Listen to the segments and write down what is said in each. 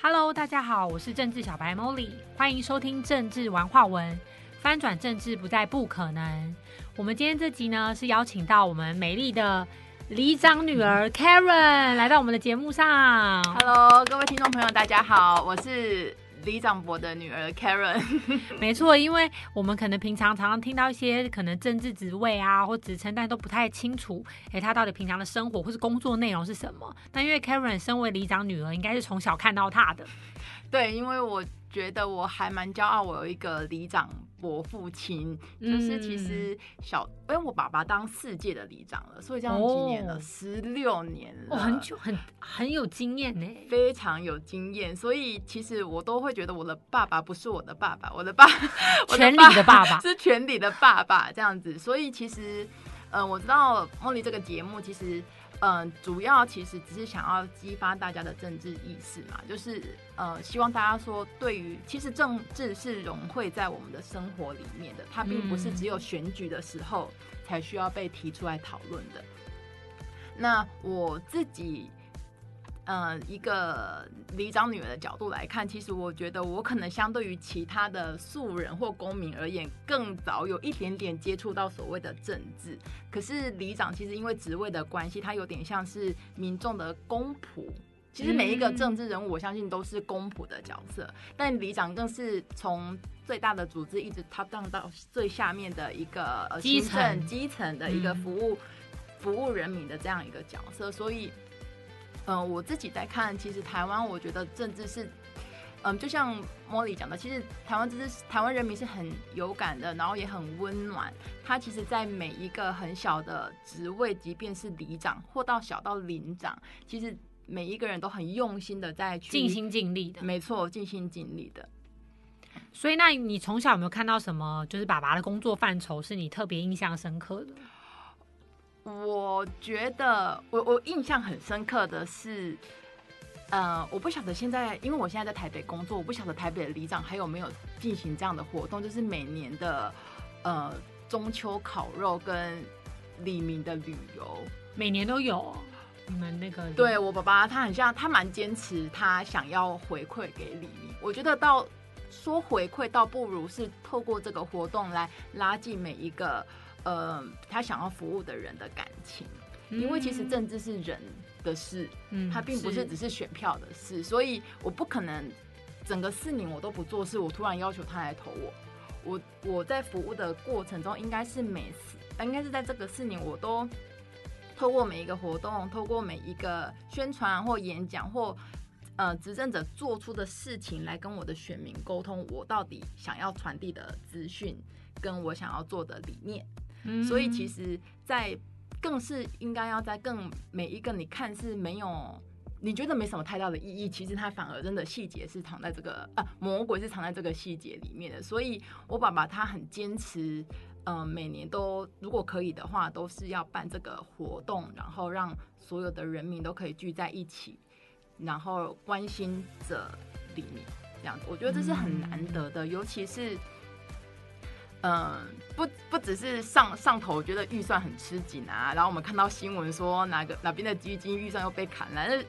Hello，大家好，我是政治小白 Molly，欢迎收听政治玩话文，翻转政治不再不可能。我们今天这集呢是邀请到我们美丽的里长女儿 Karen 来到我们的节目上。Hello，各位听众朋友，大家好，我是李长博的女儿 Karen。没错，因为我们可能平常常常听到一些可能政治职位啊或职称，但都不太清楚，哎，他到底平常的生活或是工作内容是什么。那因为 Karen 身为里长女儿，应该是从小看到他的。对，因为我觉得我还蛮骄傲，我有一个里长伯父亲，就是其实小，因为我爸爸当四届的里长了，所以这样几年了，哦十六年了，哦，很久，很很有经验呢。非常有经验，所以其实我都会觉得我的爸爸不是我的爸爸，我的爸，我权力的爸爸 是权力的爸爸这样子。所以其实，嗯、我知道梦丽这个节目其实，嗯、主要其实只是想要激发大家的政治意识嘛，就是呃，希望大家说，对于其实政治是融汇在我们的生活里面的，它并不是嗯只有选举的时候才需要被提出来讨论的。那我自己。呃，一个里长女儿的角度来看，其实我觉得我可能相对于其他的素人或公民而言，更早有一点点接触到所谓的政治。可是里长其实因为职位的关系，他有点像是民众的公仆。其实每一个嗯政治人物，我相信都是公仆的角色，但里长更是从最大的组织一直 top down 到最下面的一个呃基层基层的一个嗯服务、服务人民的这样一个角色，所以。嗯，我自己在看，其实台湾，我觉得政治是，嗯，就像莫莉讲的，其实台湾政治，台湾人民是很有感的，然后也很温暖。他其实，在每一个很小的职位，即便是里长，或到小到领长，其实每一个人都很用心的在去尽，心尽力的。没错，尽心尽力的。所以，那你从小有没有看到什么，就是爸爸的工作范畴是你特别印象深刻的？我觉得我我印象很深刻的是，呃，我不晓得现在，因为我现在在台北工作，我不晓得台北的里长还有没有进行这样的活动，就是每年的呃中秋烤肉跟李明的旅游。每年都有你们那个对我爸爸，他很像，他蛮坚持，他想要回馈给李明。我觉得到说回馈，倒不如是透过这个活动来拉近每一个呃他想要服务的人的感情。因为其实政治是人的事，嗯他并不是只是选票的事，所以我不可能整个四年我都不做事，我突然要求他来投我。我我在服务的过程中，应该是每次，应该是在这个四年，我都透过每一个活动，透过每一个宣传或演讲或呃执政者做出的事情，来跟我的选民沟通，我到底想要传递的资讯，跟我想要做的理念。所以其实，在更是应该要在更每一个你看是没有。你觉得没什么太大的意义，其实它反而真的细节是藏在这个啊，魔鬼是藏在这个细节里面的。所以我爸爸他很坚持，嗯、每年都如果可以的话，都是要办这个活动，然后让所有的人民都可以聚在一起，然后关心着李明这样子。我觉得这是很难得的，尤其是。嗯，不不只是上上头觉得预算很吃紧啊，然后我们看到新闻说哪个哪边的基金预算又被砍了，那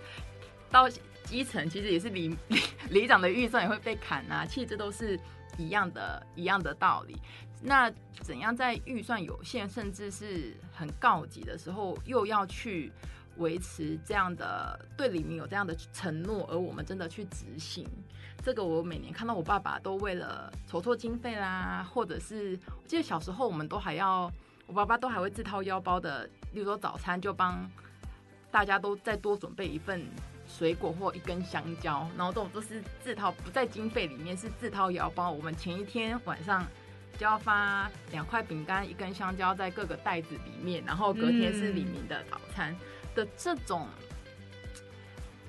到基层其实也是里里 里长的预算也会被砍啊，其实都是一样的一样的道理。那怎样在预算有限甚至是很告急的时候，又要去维持这样的对里面有这样的承诺，而我们真的去执行？这个我每年看到我爸爸都为了筹措经费啦，或者是我记得小时候我们都还要，我爸爸都还会自掏腰包的，例如说早餐就帮大家都再多准备一份水果或一根香蕉，然后这种都是自掏不在经费里面，是自掏腰包。我们前一天晚上就要发两块饼干、一根香蕉在各个袋子里面，然后隔天是李明的早餐的这种。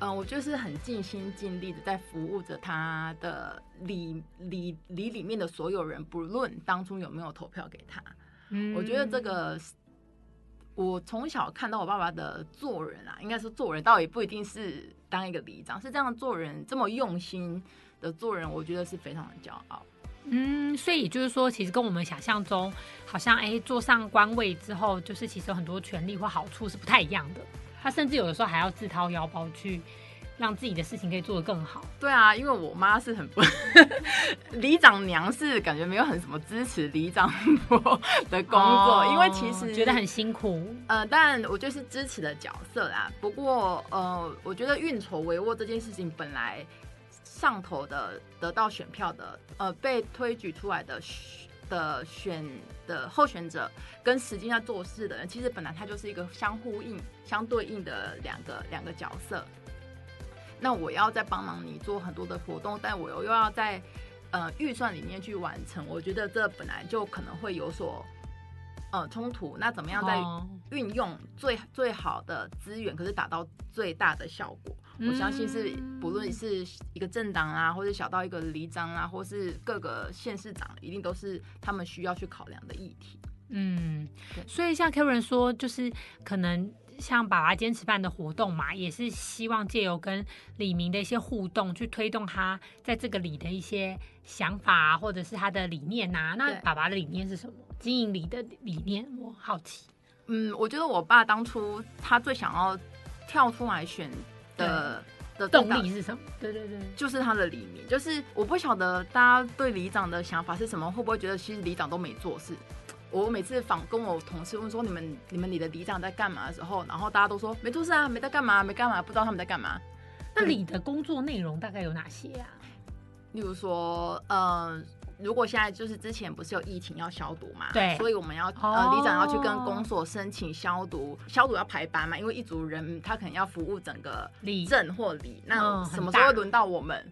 嗯，我就是很尽心尽力的在服务着他的里里里里面的所有人，不论当初有没有投票给他。嗯我觉得这个是我从小看到我爸爸的做人啊，应该是做人倒也不一定是当一个里长，是这样做人这么用心的做人，我觉得是非常的骄傲。嗯，所以也就是说，其实跟我们想象中，好像哎坐上官位之后，就是其实有很多权利或好处是不太一样的。他甚至有的时候还要自掏腰包去让自己的事情可以做得更好。对啊，因为我妈是很不，里长娘是感觉没有很什么支持里长伯的工作，因为其实哦觉得很辛苦。呃，但我就是支持的角色啦。不过呃，我觉得运筹帷幄这件事情本来上头的得到选票的呃被推举出来的选的选的候选者跟实际在做事的人，其实本来他就是一个相呼应、相对应的两个两个角色。那我要在帮忙你做很多的活动，但我又又要在呃预算里面去完成，我觉得这本来就可能会有所呃冲突。那怎么样在哦运用最最好的资源，可是达到最大的效果？我相信是不论是一个政党啊，或者小到一个里长啊，或是各个县市长，一定都是他们需要去考量的议题。嗯，所以像 Karen 说，就是可能像爸爸坚持办的活动嘛，也是希望借由跟李明的一些互动，去推动他在这个里的一些想法啊，或者是他的理念呐、那爸爸的理念是什么？经营里的理念，我好奇。嗯，我觉得我爸当初他最想要跳出来选的的动力是什么？对对对，就是他的理念，就是我不晓得大家对里长的想法是什么，会不会觉得其实里长都没做事？我每次访跟我同事问说你们你们里的里长在干嘛的时候，然后大家都说没做事啊，没在干嘛，没干嘛，不知道他们在干嘛。那里的工作内容大概有哪些啊？例如说，呃，如果现在就是之前不是有疫情要消毒嘛，对所以我们要哦呃里长要去跟公所申请消毒，消毒要排班嘛，因为一组人他可能要服务整个里镇或里，那嗯什么时候会轮到我们？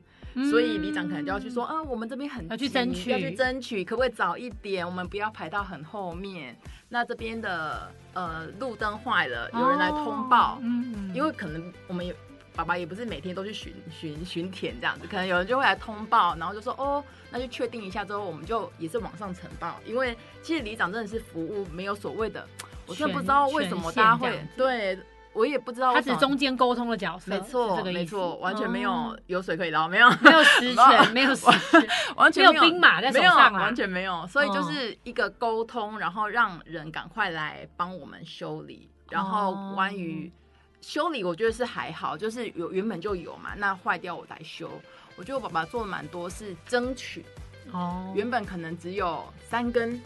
所以里长可能就要去说，嗯啊，我们这边很要去急争取要去争取，可不可以早一点？我们不要排到很后面。那这边的呃路灯坏了，有人来通报，哦嗯嗯因为可能我们也爸爸也不是每天都去巡巡巡田这样子，可能有人就会来通报，然后就说哦，那就确定一下之后，我们就也是往上呈报。因为其实里长真的是服务没有所谓的，我真的不知道为什么大家会对我也不知道他只中间沟通的角色，没错这个没错，完全没有哦有水可以捞，没有没有实权，没有实权，完全没有兵马在手没有上啦完全没有，所以就哦是一个沟通，然后让人赶快来帮我们修理，然后哦关于修理，我觉得是还好，就是有原本就有嘛，那坏掉我来修。我觉得我爸爸做的蛮多是争取，哦，原本可能只有三根，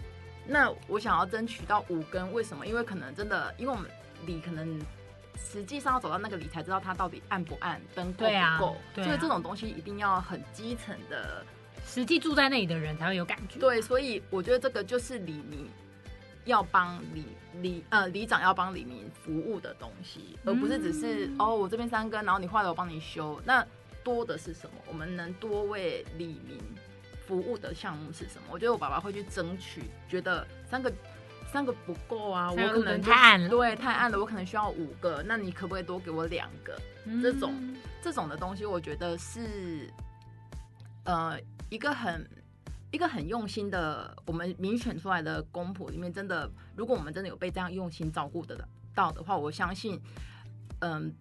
那我想要争取到五根，为什么？因为可能真的，因为我们理可能实际上要走到那个里才知道它到底暗不暗，灯够不够，所以这种东西一定要很基层的实际住在那里的人才会有感觉。对，所以我觉得这个就是李明要帮李李呃李长要帮李明服务的东西，而不是只是、嗯哦我这边三根，然后你坏了我帮你修。那多的是什么？我们能多为李明服务的项目是什么？我觉得我爸爸会去争取，觉得三个。三个不够啊，我可能太暗了对，太暗了，我可能需要五个，那你可不可以多给我两个？嗯这种这种的东西，我觉得是呃一个很一个很用心的，我们民选出来的公仆里面，真的，如果我们真的有被这样用心照顾的到的话，我相信，嗯、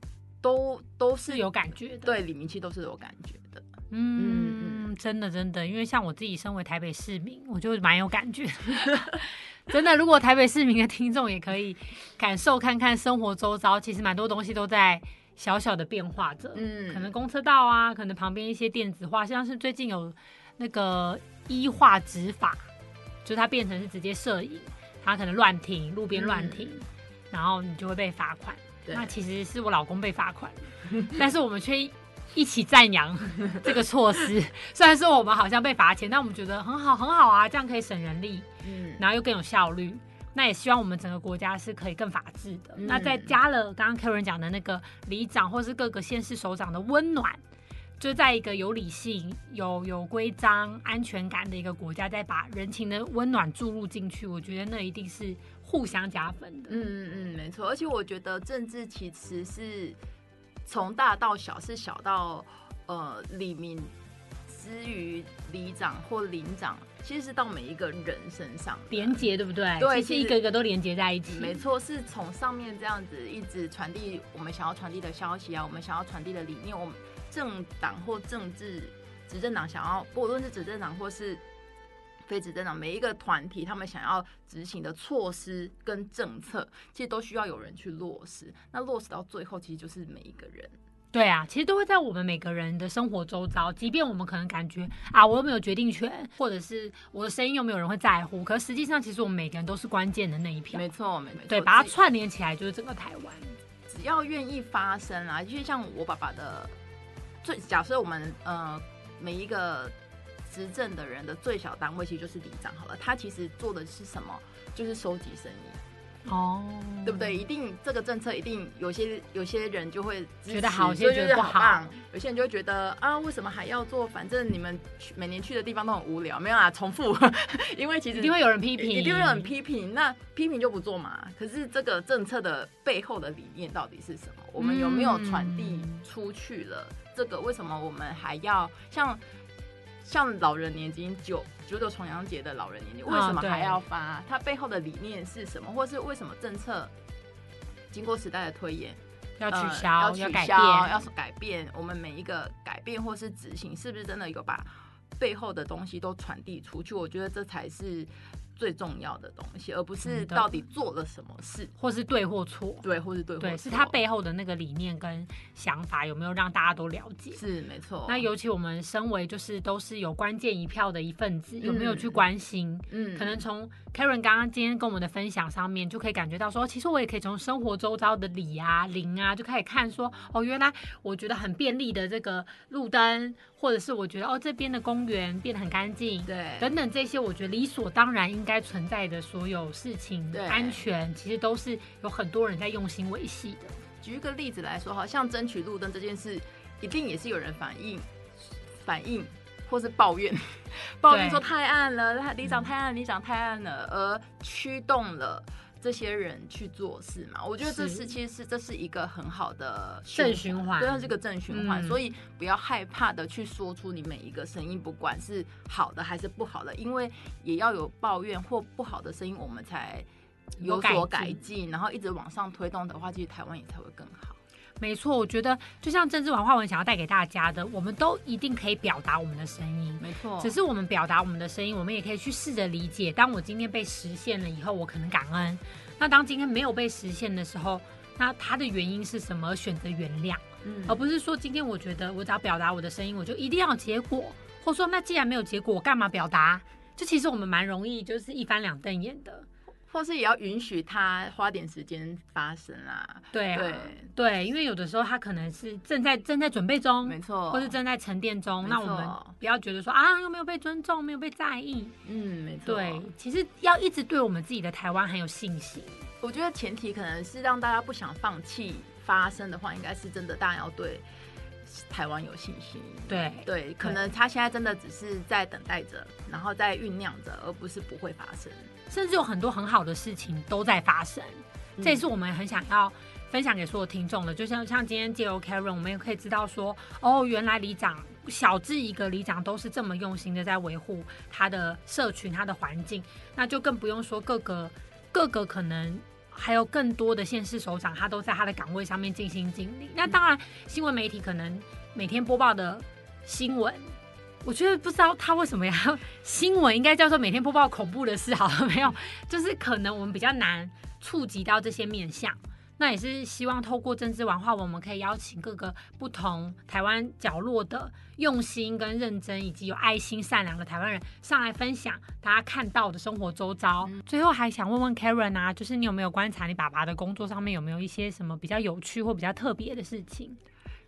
都都是是有感觉的。，对李明器都是有感觉的。嗯，真的真的，因为像我自己身为台北市民，我就蛮有感觉。真的，如果台北市民的听众也可以感受看看生活周遭，其实蛮多东西都在小小的变化着。嗯可能公车道啊，可能旁边一些电子化，像是最近有那个医化执法，就是它变成是直接摄影，它可能乱停，路边乱停，然后你就会被罚款。那其实是我老公被罚款，但是我们却一起赞扬 这个措施。虽然说我们好像被罚钱，但我们觉得很好，很好啊，这样可以省人力，嗯，然后又更有效率。那也希望我们整个国家是可以更法治的。嗯那再加了刚刚 Karen 讲的那个里长或是各个县市首长的温暖，就在一个有理性、有有规章、安全感的一个国家，再把人情的温暖注入进去，我觉得那一定是互相加分的。嗯嗯嗯，没错。而且我觉得政治其实是从大到小，是小到呃里民之于里长或领长，其实是到每一个人身上的连接对不对？对其实一个一个都连接在一起。没错，是从上面这样子一直传递我们想要传递的消息啊，我们想要传递的理念，我们政党或政治执政党想要，不论是执政党或是非执政党，每一个团体他们想要执行的措施跟政策，其实都需要有人去落实。那落实到最后，其实就是每一个人。对啊，其实都会在我们每个人的生活周遭，即便我们可能感觉啊，我又没有决定权，或者是我的声音又没有人会在乎，可实际上其实我们每个人都是关键的那一票。没错，没错，对，把它串联起来就是整个台湾。只要愿意发声啊，就像我爸爸的最假设，我们呃每一个执政的人的最小单位其实就是里长好了，他其实做的是什么？就是收集声音。哦，对不对？一定这个政策一定有些有些人就会觉得好，有些觉得不好。有些人就会觉得啊，为什么还要做？反正你们每年去的地方都很无聊，没有啊，重复。因为其实一定会有人批评，一定会有人批评。那批评就不做嘛。可是这个政策的背后的理念到底是什么？我们有没有传递出去了？这个为什么我们还要像？像老人年金九九九重阳节的老人年金，为什么还要发？它背后的理念是什么？或是为什么政策经过时代的推演要取消、要改变、要改变？我们每一个改变或是执行，是不是真的有把背后的东西都传递出去？我觉得这才是。最重要的东西，而不是到底做了什么事，或是对或错，对，或是对，对，是他背后的那个理念跟想法有没有让大家都了解？是没错。那尤其我们身为就是都是有关键一票的一份子，有没有去关心？嗯，可能从 Karen 刚刚今天跟我们的分享上面，就可以感觉到说，其实我也可以从生活周遭的里啊、零啊，就开始看说，哦，原来我觉得很便利的这个路灯，或者是我觉得哦这边的公园变得很干净，对，等等这些，我觉得理所当然应该。存在的所有事情，安全其实都是有很多人在用心维系的。举一个例子来说，好像争取路灯这件事，一定也是有人反映、反映或是抱怨，抱怨说太暗了，里长太暗，里长太暗了，而驱动了。这些人去做事嘛，我觉得这是其实是这是一个很好的正循环，对，它是个正循环，所以不要害怕的去说出你每一个声音，不管是好的还是不好的，因为也要有抱怨或不好的声音，我们才有所改进，然后一直往上推动的话，其实台湾也才会更好。没错，我觉得就像政治文化文想要带给大家的，我们都一定可以表达我们的声音。没错，只是我们表达我们的声音，我们也可以去试着理解。当我今天被实现了以后，我可能感恩；那当今天没有被实现的时候，那它的原因是什么？选择原谅，嗯，而不是说今天我觉得我只要表达我的声音，我就一定要结果，或说那既然没有结果，我干嘛表达？就其实我们蛮容易就是一翻两瞪眼的。或是也要允许他花点时间发生啦。对啊，对，因为有的时候他可能是正在正在准备中，没错，或是正在沉淀中。那我们不要觉得说啊，又没有被尊重，没有被在意。嗯，没错。对，其实要一直对我们自己的台湾很有信心。我觉得前提可能是让大家不想放弃发生的话，应该是真的，大家要对台湾有信心。对对，可能他现在真的只是在等待着，然后在酝酿着，而不是不会发生。甚至有很多很好的事情都在发生，这也是我们很想要分享给所有听众的。就像像今天借由 Karen，我们也可以知道说，哦，原来里长小至一个里长都是这么用心的在维护他的社群、他的环境，那就更不用说各个各个可能还有更多的县市首长，他都在他的岗位上面尽心尽力。那当然，新闻媒体可能每天播报的新闻。我觉得不知道他为什么要 新闻，应该叫做每天播报恐怖的事，好了没有？就是可能我们比较难触及到这些面相。那也是希望透过政治文化，我们可以邀请各个不同台湾角落的用心跟认真，以及有爱心、善良的台湾人上来分享大家看到的生活周遭。最后还想问问 Karen 啊，就是你有没有观察你爸爸的工作上面有没有一些什么比较有趣或比较特别的事情？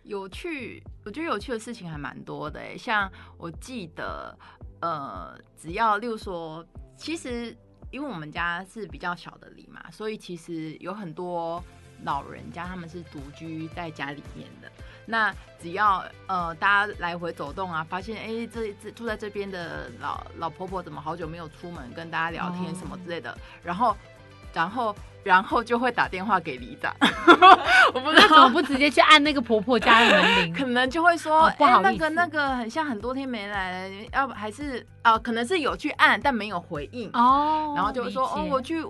有趣，我觉得有趣的事情还蛮多的诶。像我记得，呃，只要例如说，其实因为我们家是比较小的里嘛，所以其实有很多老人家他们是独居在家里面的。那只要呃大家来回走动啊，发现哎，这这住在这边的老老婆婆怎么好久没有出门跟大家聊天什么之类的，然后。然后，然后就会打电话给里长。我不知道怎么不直接去按那个婆婆家的门铃，可能就会说，不好那个那个很像很多天没来，要不还是啊，可能是有去按，但没有回应哦。然后就会说哦，我去，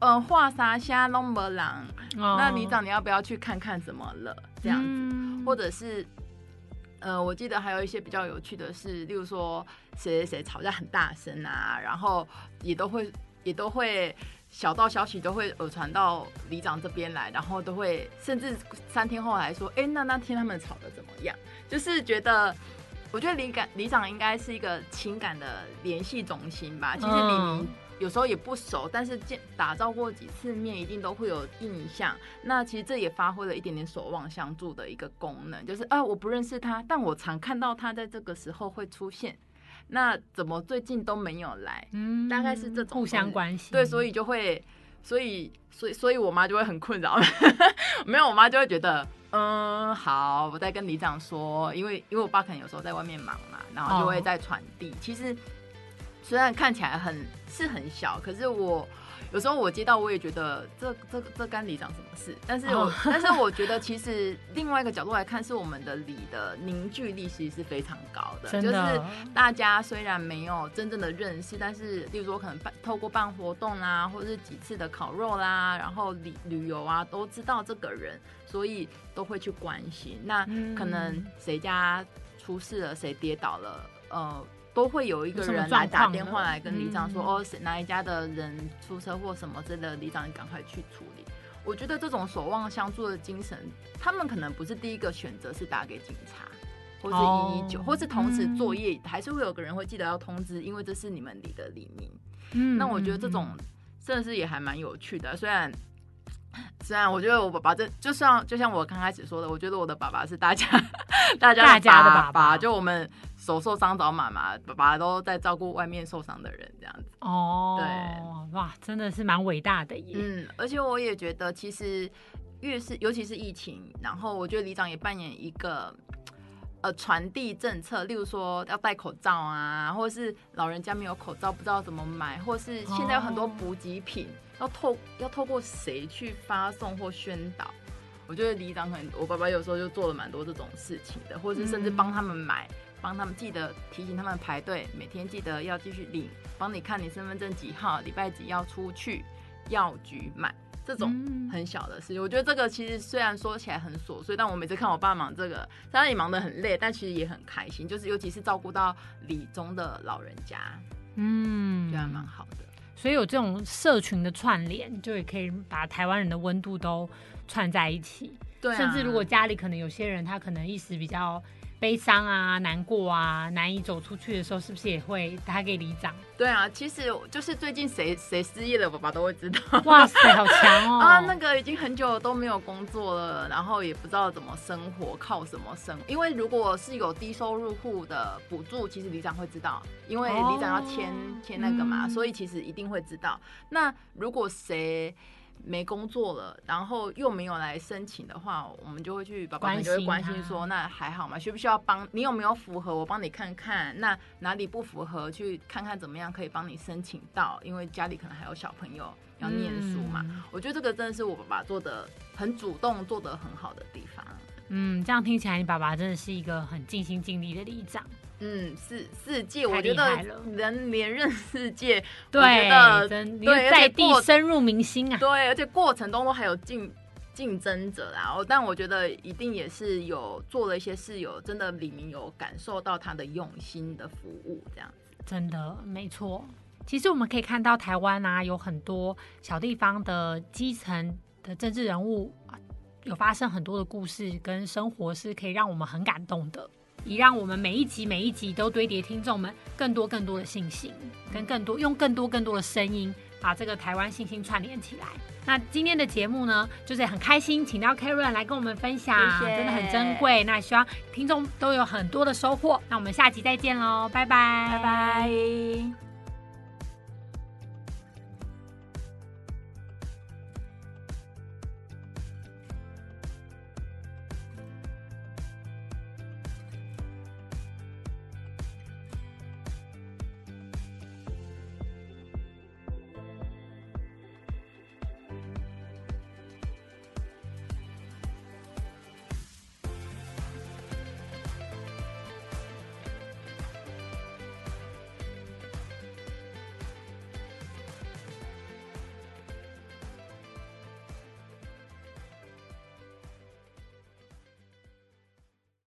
呃，画沙虾弄不朗。那里长你要不要去看看怎么了？这样子，或者是，呃，我记得还有一些比较有趣的是，例如说谁谁谁吵架很大声啊，然后也都会也都会。小道消息都会耳传到里长这边来，然后都会甚至三天后来说，哎，那那天他们吵的怎么样？就是觉得，我觉得里感里长应该是一个情感的联系中心吧。其实李明有时候也不熟，但是见打造过几次面，一定都会有印象。那其实这也发挥了一点点守望相助的一个功能，就是啊，我不认识他，但我常看到他在这个时候会出现。那怎么最近都没有来？嗯，大概是这种互相关系。对，所以就会，所以，所以，所以我妈就会很困扰。没有，我妈就会觉得，嗯，好，我再跟里长说，因为，因为我爸可能有时候在外面忙嘛，然后就会在传递。其实虽然看起来很是很小，可是我。有时候我接到，我也觉得这这这干里长什么事？但是我但是我觉得其实另外一个角度来看，是我们的里的凝聚力其实是非常高的。就是大家虽然没有真正的认识，但是例如说可能办透过办活动啦，或者是几次的烤肉啦，然后旅旅游啊，都知道这个人，所以都会去关心。那可能谁家出事了，谁跌倒了，呃。都会有一个人来打电话来跟里长说，哦，哪一家的人出车祸什么之类的，里长你赶快去处理。我觉得这种守望相助的精神，他们可能不是第一个选择是打给警察，或是一一九，或是同时作业，还是会有个人会记得要通知，因为这是你们里的里民。嗯，那我觉得这种真的是也还蛮有趣的，虽然。虽然我觉得我爸爸这就像就像我刚开始说的，我觉得我的爸爸是大家大家的爸爸，就我们手受伤找妈妈，爸爸都在照顾外面受伤的人这样子。哦，对，哇，真的是蛮伟大的耶。嗯，而且我也觉得，其实越是尤其是疫情，然后我觉得里长也扮演一个呃传递政策，例如说要戴口罩啊，或者是老人家没有口罩不知道怎么买，或是现在有很多补给品。要透要透过谁去发送或宣导？我觉得里长可能我爸爸有时候就做了蛮多这种事情的，或者是甚至帮他们买，帮他们记得提醒他们排队，每天记得要继续领，帮你看你身份证几号，礼拜几要出去药局买这种很小的事情。我觉得这个其实虽然说起来很琐碎，但我每次看我爸忙这个，他也忙得很累，但其实也很开心，就是尤其是照顾到李中的老人家，嗯，觉得蛮好的。所以有这种社群的串联，就也可以把台湾人的温度都串在一起。对，甚至如果家里可能有些人，他可能一时比较。悲伤啊，难过啊，难以走出去的时候，是不是也会打给里长？对啊，其实就是最近谁谁失业了，爸爸都会知道。哇塞，好强哦！啊，那个已经很久都没有工作了，然后也不知道怎么生活，靠什么生？因为如果是有低收入户的补助，其实里长会知道，因为里长要签签那个嘛，所以其实一定会知道。那如果谁？没工作了，然后又没有来申请的话，我们就会去爸爸就会关心说，那还好吗？需不需要帮你有没有符合？我帮你看看，那哪里不符合，去看看怎么样可以帮你申请到，因为家里可能还有小朋友要念书嘛。我觉得这个真的是我爸爸做的很主动、做的很好的地方。嗯，这样听起来，你爸爸真的是一个很尽心尽力的里长。嗯，世世界，我觉得能连任世界，对，真对，在地深入民心啊。对，而且过程中还有竞竞争者啊。但我觉得一定也是有做了一些事，有真的李明有感受到他的用心的服务，这样子。真的没错。其实我们可以看到台湾啊，有很多小地方的基层的政治人物，有发生很多的故事跟生活，是可以让我们很感动的。以让我们每一集每一集都堆叠听众们更多更多的信心，跟更多用更多更多的声音，把这个台湾信心串联起来。那今天的节目呢，就是很开心，请到 Karen 来跟我们分享，真的很珍贵。那希望听众都有很多的收获。那我们下集再见喽，拜拜，拜拜。